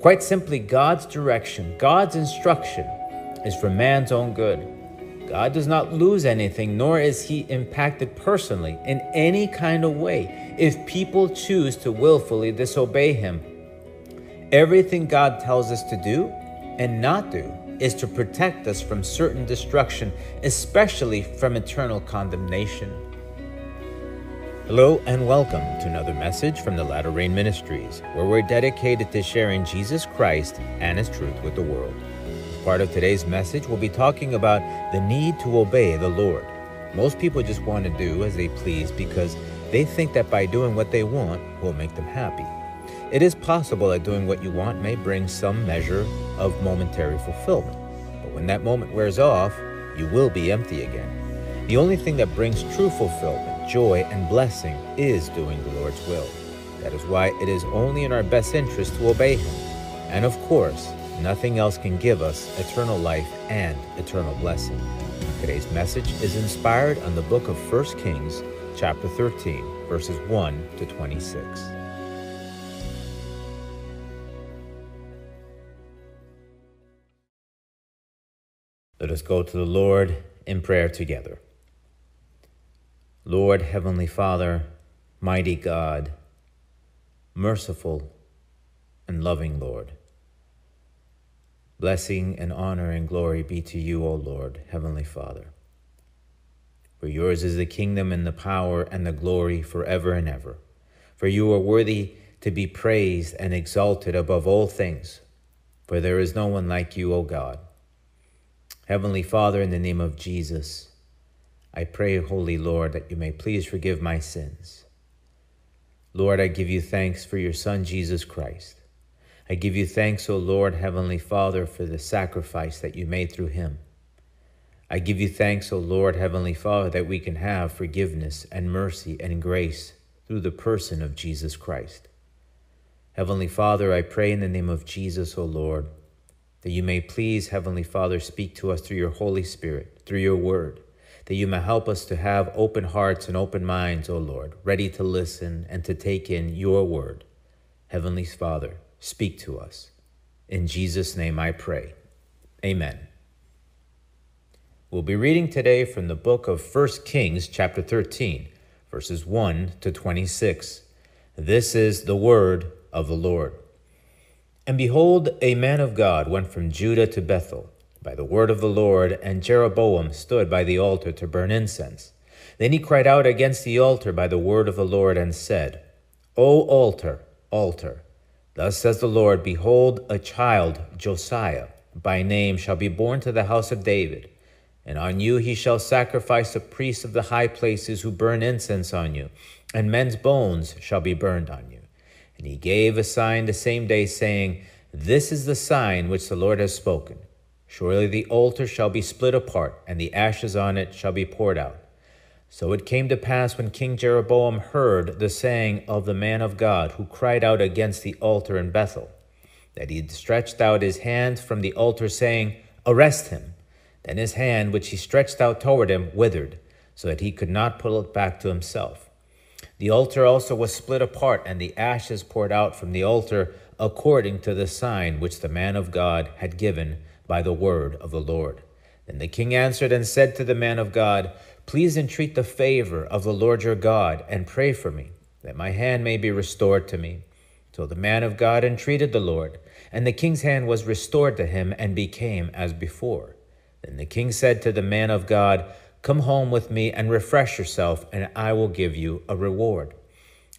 Quite simply, God's direction, God's instruction is for man's own good. God does not lose anything, nor is he impacted personally in any kind of way if people choose to willfully disobey him. Everything God tells us to do and not do is to protect us from certain destruction, especially from eternal condemnation. Hello and welcome to another message from the Latter Rain Ministries, where we're dedicated to sharing Jesus Christ and His truth with the world. As part of today's message, we'll be talking about the need to obey the Lord. Most people just want to do as they please because they think that by doing what they want will make them happy. It is possible that doing what you want may bring some measure of momentary fulfillment, but when that moment wears off, you will be empty again. The only thing that brings true fulfillment, joy, and blessing is doing the Lord's will. That is why it is only in our best interest to obey Him. And of course, nothing else can give us eternal life and eternal blessing. Today's message is inspired on the book of 1 Kings, chapter 13, verses 1 to 26. Let us go to the Lord in prayer together. Lord, Heavenly Father, mighty God, merciful and loving Lord. Blessing and honor and glory be to you, O Lord, Heavenly Father. For yours is the kingdom and the power and the glory forever and ever. For you are worthy to be praised and exalted above all things. For there is no one like you, O God. Heavenly Father, in the name of Jesus, I pray, Holy Lord, that you may please forgive my sins. Lord, I give you thanks for your Son, Jesus Christ. I give you thanks, O Lord, Heavenly Father, for the sacrifice that you made through him. I give you thanks, O Lord, Heavenly Father, that we can have forgiveness and mercy and grace through the person of Jesus Christ. Heavenly Father, I pray in the name of Jesus, O Lord, that you may please, Heavenly Father, speak to us through your Holy Spirit, through your word that you may help us to have open hearts and open minds, O Lord, ready to listen and to take in your word. Heavenly Father, speak to us. In Jesus' name I pray. Amen. We'll be reading today from the book of 1 Kings, chapter 13, verses 1 to 26. This is the word of the Lord. And behold, a man of God went from Judah to Bethel by the word of the Lord, and Jeroboam stood by the altar to burn incense. Then he cried out against the altar by the word of the Lord, and said, O altar, altar, thus says the Lord, Behold, a child, Josiah, by name, shall be born to the house of David. And on you he shall sacrifice the priests of the high places who burn incense on you, and men's bones shall be burned on you. And he gave a sign the same day, saying, This is the sign which the Lord has spoken. Surely the altar shall be split apart, and the ashes on it shall be poured out. So it came to pass when King Jeroboam heard the saying of the man of God who cried out against the altar in Bethel, that he stretched out his hand from the altar, saying, Arrest him. Then his hand, which he stretched out toward him, withered, so that he could not pull it back to himself. The altar also was split apart, and the ashes poured out from the altar, according to the sign which the man of God had given by the word of the Lord. Then the king answered and said to the man of God, Please entreat the favor of the Lord your God, and pray for me, that my hand may be restored to me. So the man of God entreated the Lord, and the king's hand was restored to him and became as before. Then the king said to the man of God, Come home with me and refresh yourself, and I will give you a reward.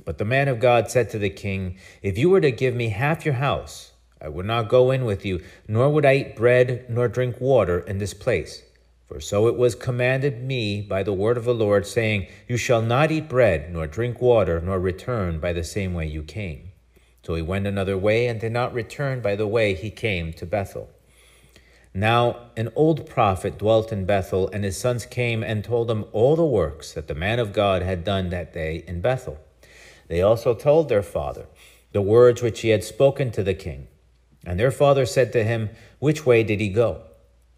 But the man of God said to the king, If you were to give me half your house, I would not go in with you, nor would I eat bread nor drink water in this place. For so it was commanded me by the word of the Lord, saying, You shall not eat bread, nor drink water, nor return by the same way you came. So he went another way, and did not return by the way he came to Bethel. Now an old prophet dwelt in Bethel, and his sons came and told him all the works that the man of God had done that day in Bethel. They also told their father the words which he had spoken to the king. And their father said to him, Which way did he go?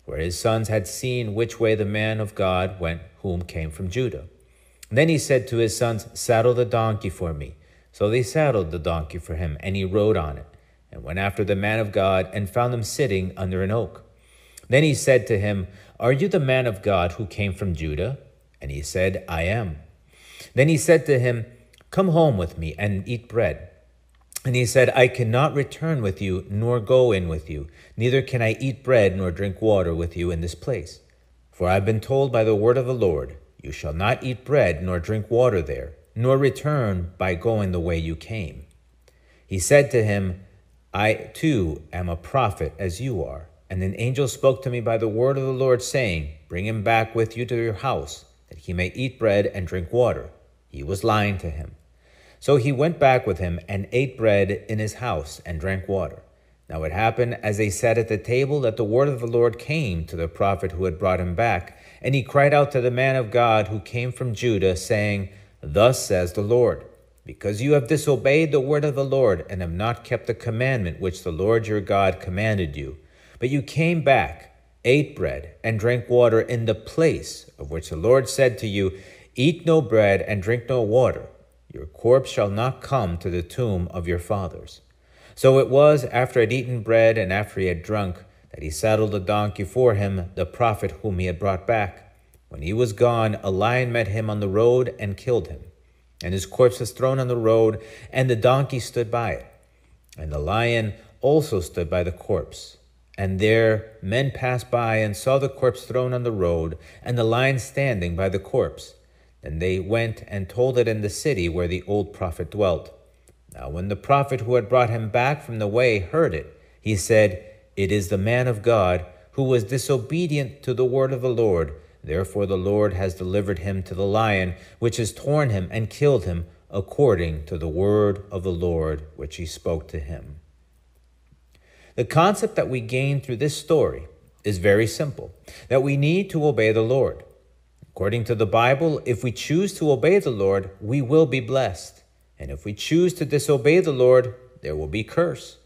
For his sons had seen which way the man of God went, whom came from Judah. Then he said to his sons, Saddle the donkey for me. So they saddled the donkey for him, and he rode on it. and went after the man of God and found him sitting under an oak. Then he said to him, Are you the man of God who came from Judah? And he said, I am. Then he said to him, Come home with me and eat bread. And he said, I cannot return with you, nor go in with you, neither can I eat bread nor drink water with you in this place. For I have been told by the word of the Lord, You shall not eat bread nor drink water there, nor return by going the way you came. He said to him, I too am a prophet as you are. And an angel spoke to me by the word of the Lord, saying, Bring him back with you to your house, that he may eat bread and drink water. He was lying to him. So he went back with him and ate bread in his house and drank water. Now it happened as they sat at the table that the word of the Lord came to the prophet who had brought him back. And he cried out to the man of God who came from Judah, saying, Thus says the Lord, because you have disobeyed the word of the Lord and have not kept the commandment which the Lord your God commanded you, but you came back, ate bread, and drank water in the place of which the Lord said to you, Eat no bread and drink no water. Your corpse shall not come to the tomb of your fathers. So it was after he had eaten bread and after he had drunk that he saddled a donkey for him, the prophet whom he had brought back. When he was gone, a lion met him on the road and killed him. And his corpse was thrown on the road, and the donkey stood by it. And the lion also stood by the corpse. And there men passed by and saw the corpse thrown on the road, and the lion standing by the corpse. Then they went and told it in the city where the old prophet dwelt. Now, when the prophet who had brought him back from the way heard it, he said, It is the man of God who was disobedient to the word of the Lord. Therefore, the Lord has delivered him to the lion, which has torn him and killed him, according to the word of the Lord which he spoke to him. The concept that we gain through this story is very simple that we need to obey the Lord. According to the Bible, if we choose to obey the Lord, we will be blessed. And if we choose to disobey the Lord, there will be curse.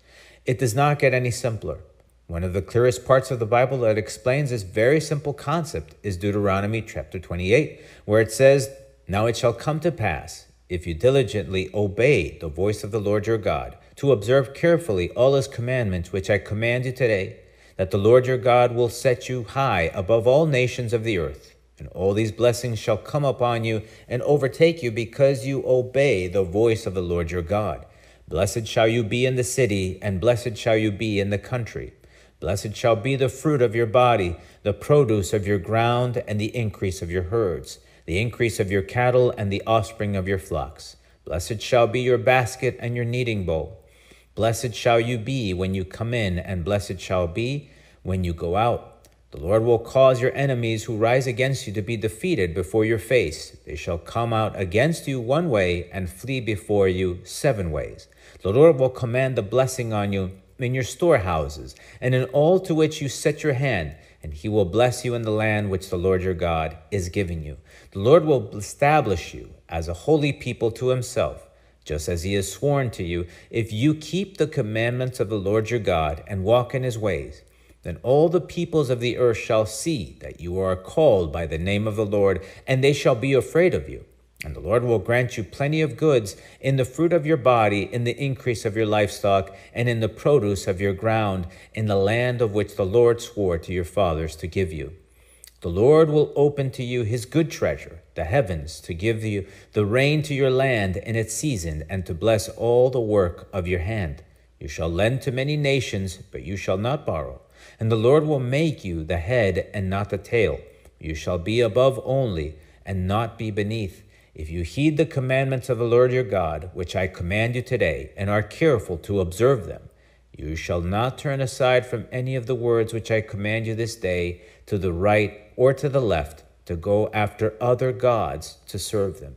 It does not get any simpler. One of the clearest parts of the Bible that explains this very simple concept is Deuteronomy chapter 28, where it says, Now it shall come to pass, if you diligently obey the voice of the Lord your God, to observe carefully all his commandments which I command you today, that the Lord your God will set you high above all nations of the earth and all these blessings shall come upon you and overtake you because you obey the voice of the Lord your God. Blessed shall you be in the city, and blessed shall you be in the country. Blessed shall be the fruit of your body, the produce of your ground, and the increase of your herds, the increase of your cattle, and the offspring of your flocks. Blessed shall be your basket and your kneading bowl. Blessed shall you be when you come in, and blessed shall be when you go out. The Lord will cause your enemies who rise against you to be defeated before your face. They shall come out against you one way and flee before you seven ways. The Lord will command the blessing on you in your storehouses and in all to which you set your hand, and he will bless you in the land which the Lord your God is giving you. The Lord will establish you as a holy people to himself, just as he has sworn to you, if you keep the commandments of the Lord your God and walk in his ways. Then all the peoples of the earth shall see that you are called by the name of the Lord, and they shall be afraid of you. And the Lord will grant you plenty of goods in the fruit of your body, in the increase of your livestock, and in the produce of your ground, in the land of which the Lord swore to your fathers to give you. The Lord will open to you his good treasure, the heavens, to give you the rain to your land in its season, and to bless all the work of your hand. You shall lend to many nations, but you shall not borrow. And the Lord will make you the head and not the tail. You shall be above only, and not be beneath. If you heed the commandments of the Lord your God, which I command you today, and are careful to observe them, you shall not turn aside from any of the words which I command you this day, to the right or to the left, to go after other gods to serve them.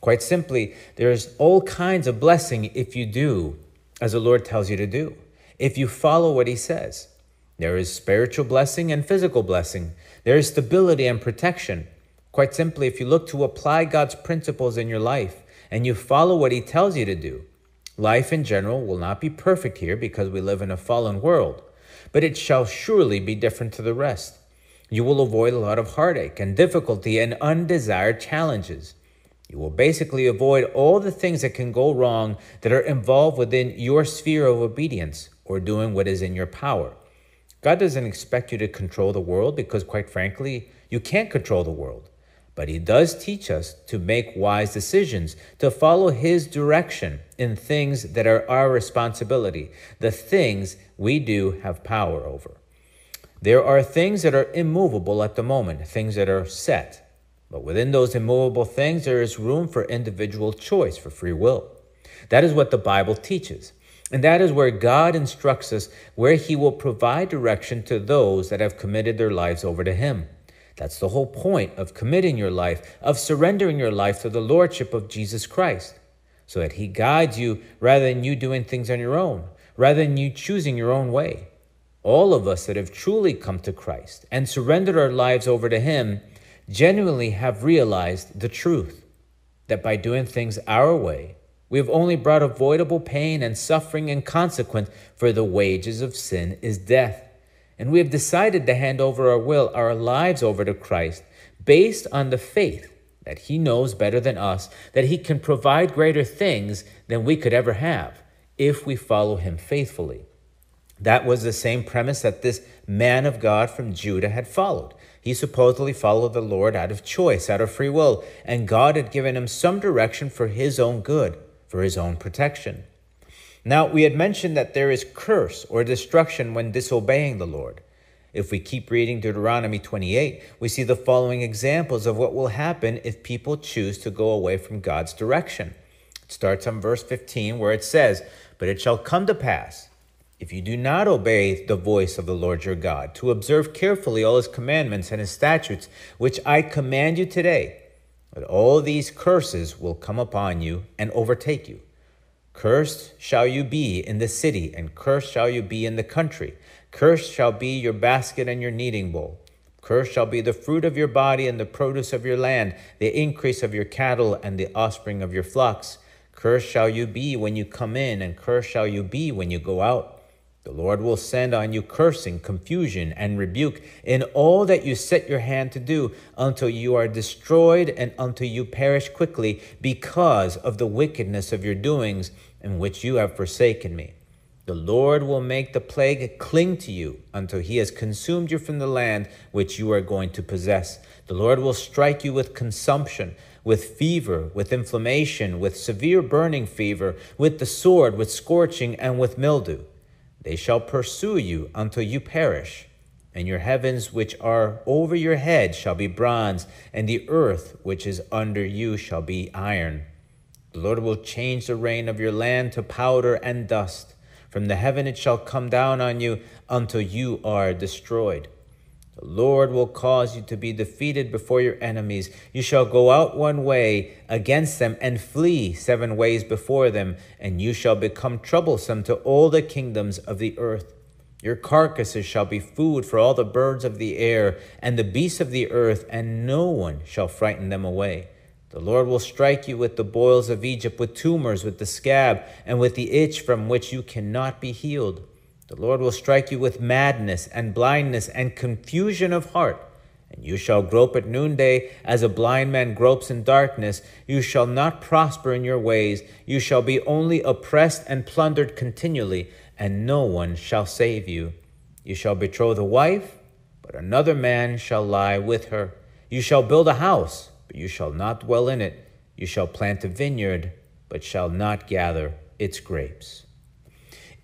Quite simply, there's all kinds of blessing if you do as the Lord tells you to do, if you follow what he says. There is spiritual blessing and physical blessing. There is stability and protection. Quite simply, if you look to apply God's principles in your life and you follow what He tells you to do, life in general will not be perfect here because we live in a fallen world, but it shall surely be different to the rest. You will avoid a lot of heartache and difficulty and undesired challenges. You will basically avoid all the things that can go wrong that are involved within your sphere of obedience or doing what is in your power. God doesn't expect you to control the world because, quite frankly, you can't control the world. But He does teach us to make wise decisions, to follow His direction in things that are our responsibility, the things we do have power over. There are things that are immovable at the moment, things that are set. But within those immovable things, there is room for individual choice, for free will. That is what the Bible teaches. And that is where God instructs us, where He will provide direction to those that have committed their lives over to Him. That's the whole point of committing your life, of surrendering your life to the Lordship of Jesus Christ, so that He guides you rather than you doing things on your own, rather than you choosing your own way. All of us that have truly come to Christ and surrendered our lives over to Him genuinely have realized the truth that by doing things our way, we have only brought avoidable pain and suffering in consequence, for the wages of sin is death. And we have decided to hand over our will, our lives over to Christ, based on the faith that He knows better than us, that He can provide greater things than we could ever have if we follow Him faithfully. That was the same premise that this man of God from Judah had followed. He supposedly followed the Lord out of choice, out of free will, and God had given him some direction for his own good, for his own protection. Now, we had mentioned that there is curse or destruction when disobeying the Lord. If we keep reading Deuteronomy 28, we see the following examples of what will happen if people choose to go away from God's direction. It starts on verse 15, where it says, But it shall come to pass, if you do not obey the voice of the Lord your God, to observe carefully all his commandments and his statutes, which I command you today, that all these curses will come upon you and overtake you Cursed shall you be in the city, and cursed shall you be in the country. Cursed shall be your basket and your kneading bowl. Cursed shall be the fruit of your body and the produce of your land, the increase of your cattle and the offspring of your flocks. Cursed shall you be when you come in, and cursed shall you be when you go out. The Lord will send on you cursing, confusion, and rebuke in all that you set your hand to do until you are destroyed and until you perish quickly because of the wickedness of your doings in which you have forsaken me. The Lord will make the plague cling to you until he has consumed you from the land which you are going to possess. The Lord will strike you with consumption, with fever, with inflammation, with severe burning fever, with the sword, with scorching, and with mildew. They shall pursue you until you perish. And your heavens which are over your head shall be bronze, and the earth which is under you shall be iron. The Lord will change the rain of your land to powder and dust. From the heaven it shall come down on you until you are destroyed. The Lord will cause you to be defeated before your enemies. You shall go out one way against them and flee seven ways before them, and you shall become troublesome to all the kingdoms of the earth. Your carcasses shall be food for all the birds of the air and the beasts of the earth, and no one shall frighten them away. The Lord will strike you with the boils of Egypt, with tumors, with the scab, and with the itch from which you cannot be healed. The Lord will strike you with madness and blindness and confusion of heart. And you shall grope at noonday as a blind man gropes in darkness. You shall not prosper in your ways. You shall be only oppressed and plundered continually, and no one shall save you. You shall betroth a wife, but another man shall lie with her. You shall build a house, but you shall not dwell in it. You shall plant a vineyard, but shall not gather its grapes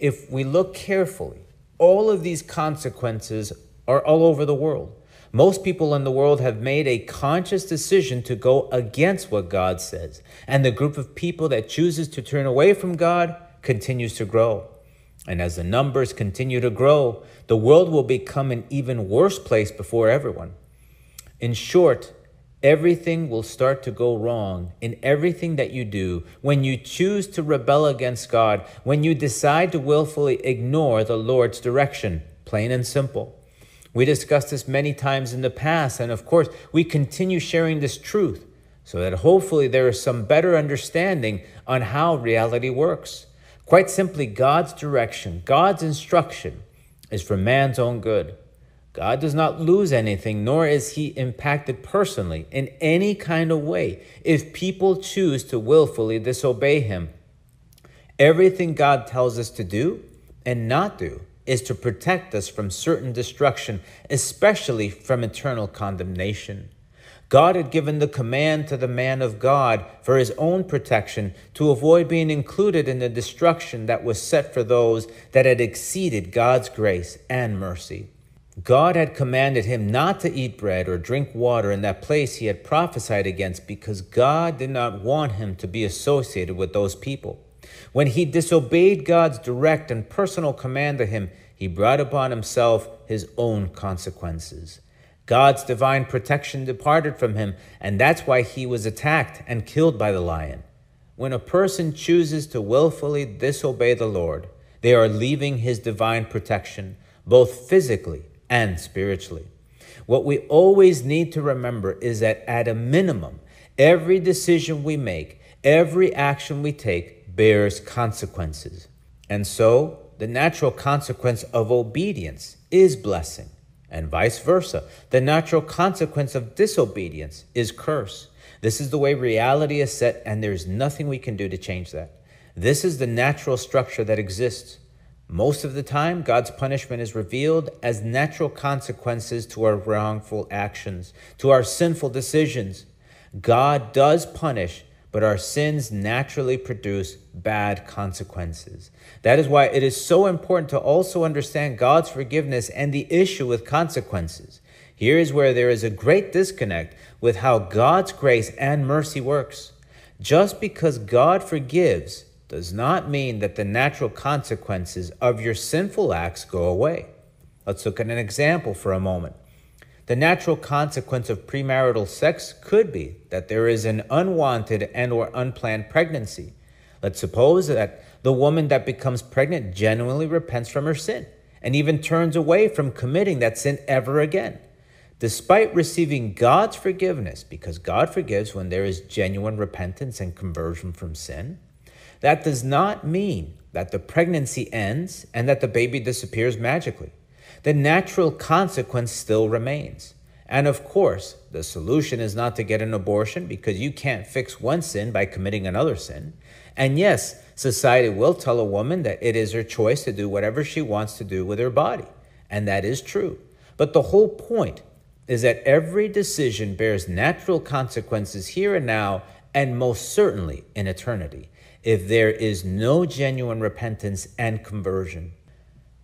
if we look carefully, all of these consequences are all over the world. Most people in the world have made a conscious decision to go against what God says, and the group of people that chooses to turn away from God continues to grow. And as the numbers continue to grow, the world will become an even worse place before everyone. In short, Everything will start to go wrong in everything that you do when you choose to rebel against God, when you decide to willfully ignore the Lord's direction, plain and simple. We discussed this many times in the past, and of course, we continue sharing this truth so that hopefully there is some better understanding on how reality works. Quite simply, God's direction, God's instruction is for man's own good. God does not lose anything, nor is he impacted personally in any kind of way if people choose to willfully disobey him. Everything God tells us to do and not do is to protect us from certain destruction, especially from eternal condemnation. God had given the command to the man of God for his own protection to avoid being included in the destruction that was set for those that had exceeded God's grace and mercy. God had commanded him not to eat bread or drink water in that place he had prophesied against because God did not want him to be associated with those people. When he disobeyed God's direct and personal command to him, he brought upon himself his own consequences. God's divine protection departed from him, and that's why he was attacked and killed by the lion. When a person chooses to willfully disobey the Lord, they are leaving his divine protection, both physically and spiritually. What we always need to remember is that at a minimum, every decision we make, every action we take bears consequences. And so, the natural consequence of obedience is blessing, and vice versa. The natural consequence of disobedience is curse. This is the way reality is set, and there's nothing we can do to change that. This is the natural structure that exists. Most of the time, God's punishment is revealed as natural consequences to our wrongful actions, to our sinful decisions. God does punish, but our sins naturally produce bad consequences. That is why it is so important to also understand God's forgiveness and the issue with consequences. Here is where there is a great disconnect with how God's grace and mercy works. Just because God forgives does not mean that the natural consequences of your sinful acts go away. Let's look at an example for a moment. The natural consequence of premarital sex could be that there is an unwanted and or unplanned pregnancy. Let's suppose that the woman that becomes pregnant genuinely repents from her sin and even turns away from committing that sin ever again. Despite receiving God's forgiveness, because God forgives when there is genuine repentance and conversion from sin, that does not mean that the pregnancy ends and that the baby disappears magically. The natural consequence still remains. And of course, the solution is not to get an abortion because you can't fix one sin by committing another sin. And yes, society will tell a woman that it is her choice to do whatever she wants to do with her body. And that is true. But the whole point is that every decision bears natural consequences here and now, and most certainly in eternity if there is no genuine repentance and conversion.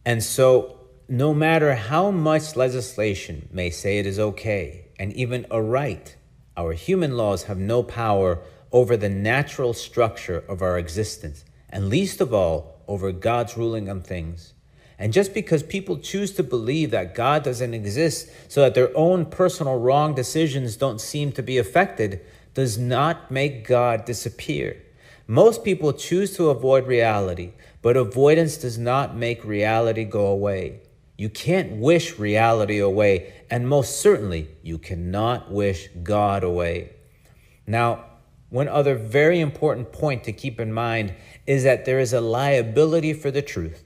And so, no matter how much legislation may say it is okay and even a right, our human laws have no power over the natural structure of our existence, and least of all, over God's ruling on things. And just because people choose to believe that God doesn't exist so that their own personal wrong decisions don't seem to be affected, does not make God disappear. Most people choose to avoid reality, but avoidance does not make reality go away. You can't wish reality away, and most certainly you cannot wish God away. Now, one other very important point to keep in mind is that there is a liability for the truth.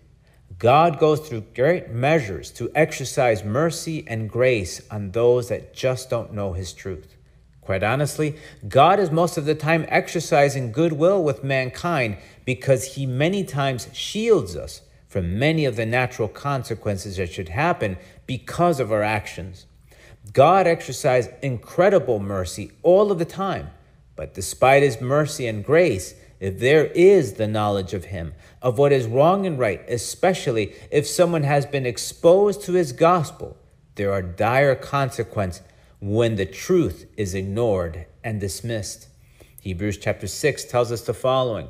God goes through great measures to exercise mercy and grace on those that just don't know His truth. Quite honestly, God is most of the time exercising goodwill with mankind because he many times shields us from many of the natural consequences that should happen because of our actions. God exercised incredible mercy all of the time, but despite his mercy and grace, if there is the knowledge of him, of what is wrong and right, especially if someone has been exposed to his gospel, there are dire consequences when the truth is ignored and dismissed. Hebrews chapter 6 tells us the following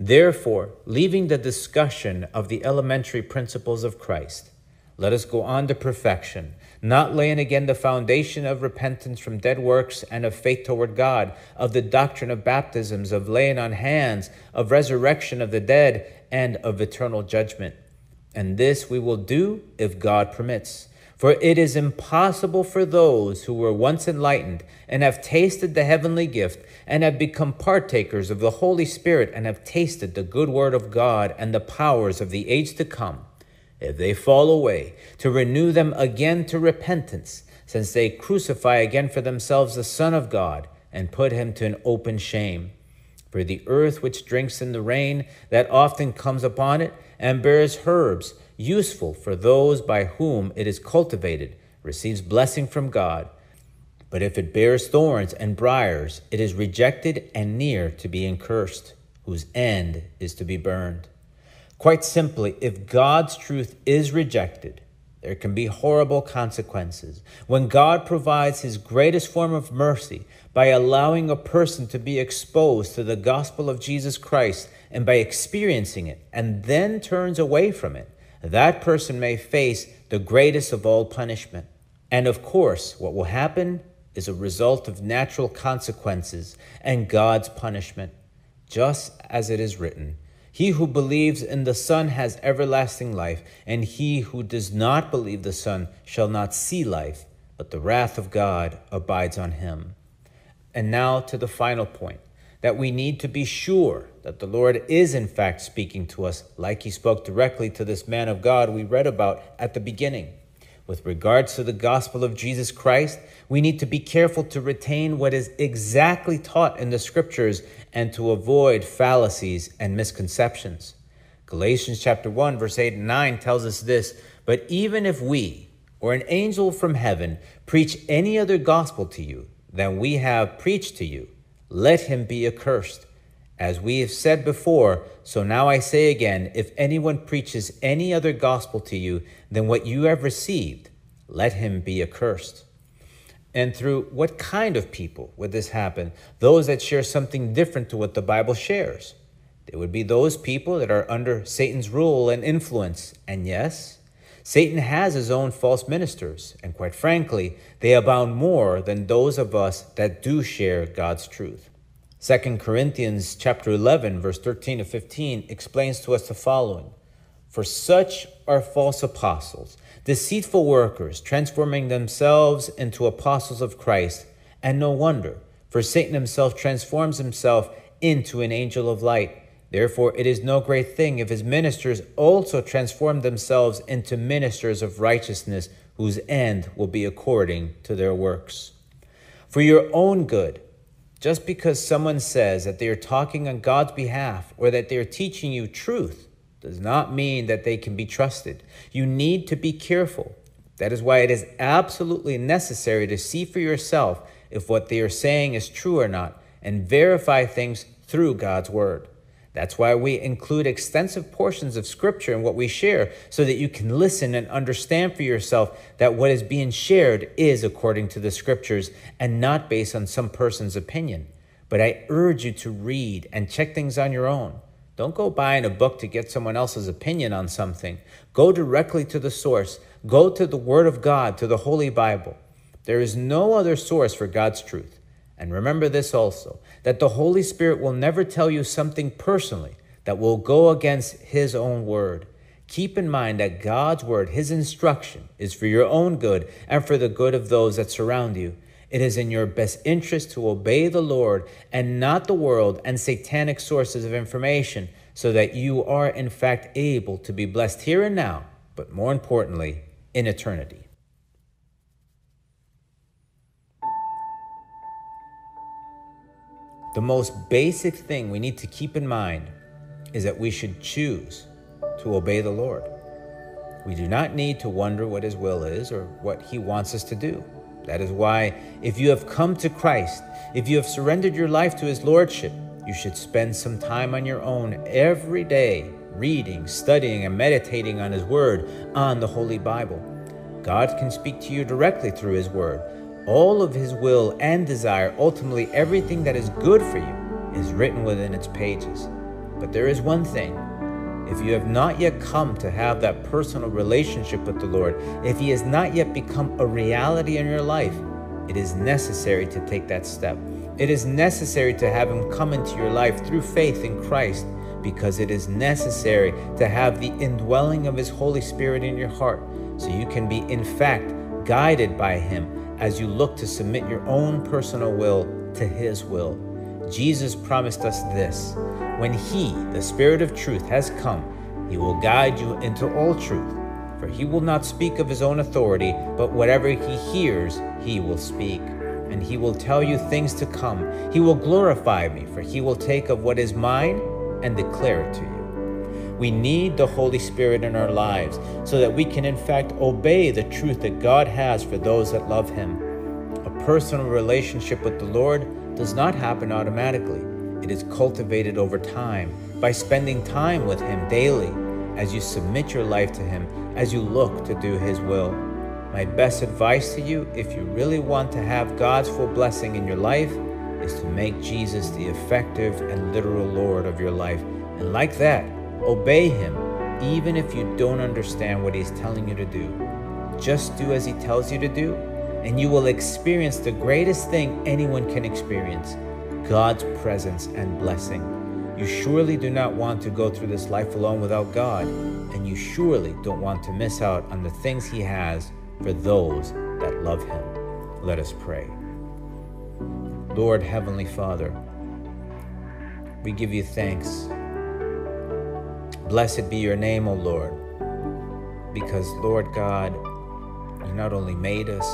Therefore, leaving the discussion of the elementary principles of Christ, let us go on to perfection, not laying again the foundation of repentance from dead works and of faith toward God, of the doctrine of baptisms, of laying on hands, of resurrection of the dead, and of eternal judgment. And this we will do if God permits. For it is impossible for those who were once enlightened and have tasted the heavenly gift and have become partakers of the Holy Spirit and have tasted the good word of God and the powers of the age to come. if they fall away, to renew them again to repentance, since they crucify again for themselves the Son of God and put him to an open shame. For the earth which drinks in the rain that often comes upon it and bears herbs, useful for those by whom it is cultivated, receives blessing from God. But if it bears thorns and briers, it is rejected and near to being cursed, whose end is to be burned. Quite simply, if God's truth is rejected, there can be horrible consequences. When God provides his greatest form of mercy by allowing a person to be exposed to the gospel of Jesus Christ and by experiencing it and then turns away from it, that person may face the greatest of all punishment. And of course, what will happen is a result of natural consequences and God's punishment, just as it is written. He who believes in the Son has everlasting life, and he who does not believe the Son shall not see life, but the wrath of God abides on him. And now to the final point that we need to be sure that the Lord is in fact speaking to us like he spoke directly to this man of God we read about at the beginning. With regards to the gospel of Jesus Christ, we need to be careful to retain what is exactly taught in the scriptures and to avoid fallacies and misconceptions. Galatians chapter 1 verse 8 and 9 tells us this, but even if we or an angel from heaven preach any other gospel to you than we have preached to you, let him be accursed. As we have said before, so now I say again, if anyone preaches any other gospel to you than what you have received, let him be accursed. And through what kind of people would this happen? Those that share something different to what the Bible shares. They would be those people that are under Satan's rule and influence. And yes, Satan has his own false ministers, and quite frankly, they abound more than those of us that do share God's truth. 2 Corinthians chapter 11 verse 13 to 15 explains to us the following: For such are false apostles, deceitful workers, transforming themselves into apostles of Christ, and no wonder, for Satan himself transforms himself into an angel of light. Therefore, it is no great thing if his ministers also transform themselves into ministers of righteousness, whose end will be according to their works. For your own good, just because someone says that they are talking on God's behalf or that they are teaching you truth does not mean that they can be trusted. You need to be careful. That is why it is absolutely necessary to see for yourself if what they are saying is true or not and verify things through God's word. That's why we include extensive portions of scripture in what we share so that you can listen and understand for yourself that what is being shared is according to the scriptures and not based on some person's opinion. But I urge you to read and check things on your own. Don't go buying a book to get someone else's opinion on something. Go directly to the source. Go to the Word of God, to the Holy Bible. There is no other source for God's truth. And remember this also that the Holy Spirit will never tell you something personally that will go against His own word. Keep in mind that God's word, His instruction, is for your own good and for the good of those that surround you. It is in your best interest to obey the Lord and not the world and satanic sources of information so that you are, in fact, able to be blessed here and now, but more importantly, in eternity. The most basic thing we need to keep in mind is that we should choose to obey the Lord. We do not need to wonder what His will is or what He wants us to do. That is why, if you have come to Christ, if you have surrendered your life to His Lordship, you should spend some time on your own every day, reading, studying, and meditating on His Word, on the Holy Bible. God can speak to you directly through His Word all of his will and desire, ultimately everything that is good for you, is written within its pages. But there is one thing. If you have not yet come to have that personal relationship with the Lord, if He has not yet become a reality in your life, it is necessary to take that step. It is necessary to have Him come into your life through faith in Christ because it is necessary to have the indwelling of His Holy Spirit in your heart so you can be, in fact, guided by Him as you look to submit your own personal will to His will. Jesus promised us this when He, the Spirit of truth, has come, He will guide you into all truth. For he will not speak of his own authority, but whatever he hears, he will speak. And he will tell you things to come. He will glorify me, for he will take of what is mine and declare it to you. We need the Holy Spirit in our lives so that we can, in fact, obey the truth that God has for those that love him. A personal relationship with the Lord does not happen automatically. It is cultivated over time by spending time with Him daily as you submit your life to Him, as you look to do His will. My best advice to you, if you really want to have God's full blessing in your life, is to make Jesus the effective and literal Lord of your life. And like that, obey Him, even if you don't understand what He's telling you to do. Just do as He tells you to do, and you will experience the greatest thing anyone can experience God's presence and blessing. You surely do not want to go through this life alone without God, and you surely don't want to miss out on the things He has for those that love Him. Let us pray. Lord Heavenly Father, we give you thanks. Blessed be your name, O Lord, because, Lord God, you not only made us,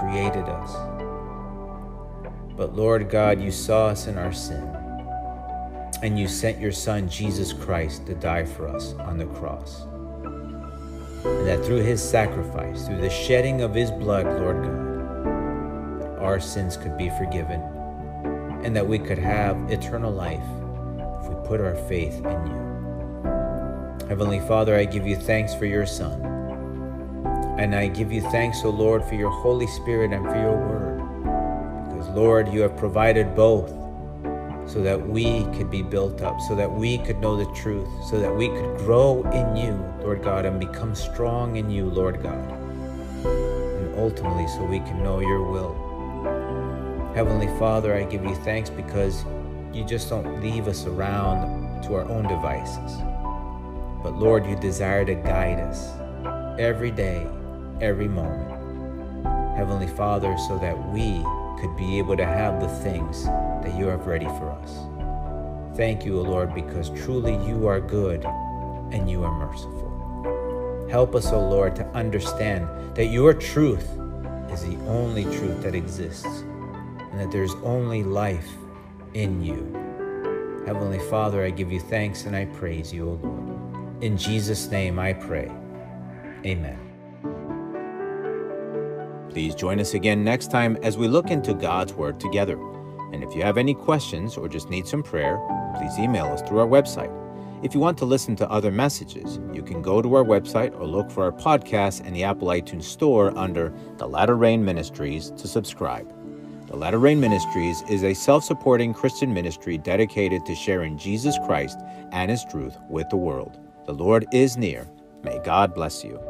created us, but Lord God, you saw us in our sin, and you sent your Son, Jesus Christ, to die for us on the cross. And that through his sacrifice, through the shedding of his blood, Lord God, our sins could be forgiven, and that we could have eternal life if we put our faith in you. Heavenly Father, I give you thanks for your Son. And I give you thanks, O Lord, for your Holy Spirit and for your word. Because, Lord, you have provided both so that we could be built up, so that we could know the truth, so that we could grow in you, Lord God, and become strong in you, Lord God. And ultimately, so we can know your will. Heavenly Father, I give you thanks because you just don't leave us around to our own devices. But Lord, you desire to guide us every day every moment. Heavenly Father, so that we could be able to have the things that you have ready for us. Thank you, O Lord, because truly you are good and you are merciful. Help us, O Lord, to understand that your truth is the only truth that exists and that there's only life in you. Heavenly Father, I give you thanks and I praise you, O Lord. In Jesus' name I pray. Amen. Please join us again next time as we look into God's Word together. And if you have any questions or just need some prayer, please email us through our website. If you want to listen to other messages, you can go to our website or look for our podcast in the Apple iTunes Store under The Latter Rain Ministries to subscribe. The Latter Rain Ministries is a self supporting Christian ministry dedicated to sharing Jesus Christ and His truth with the world. The Lord is near. May God bless you.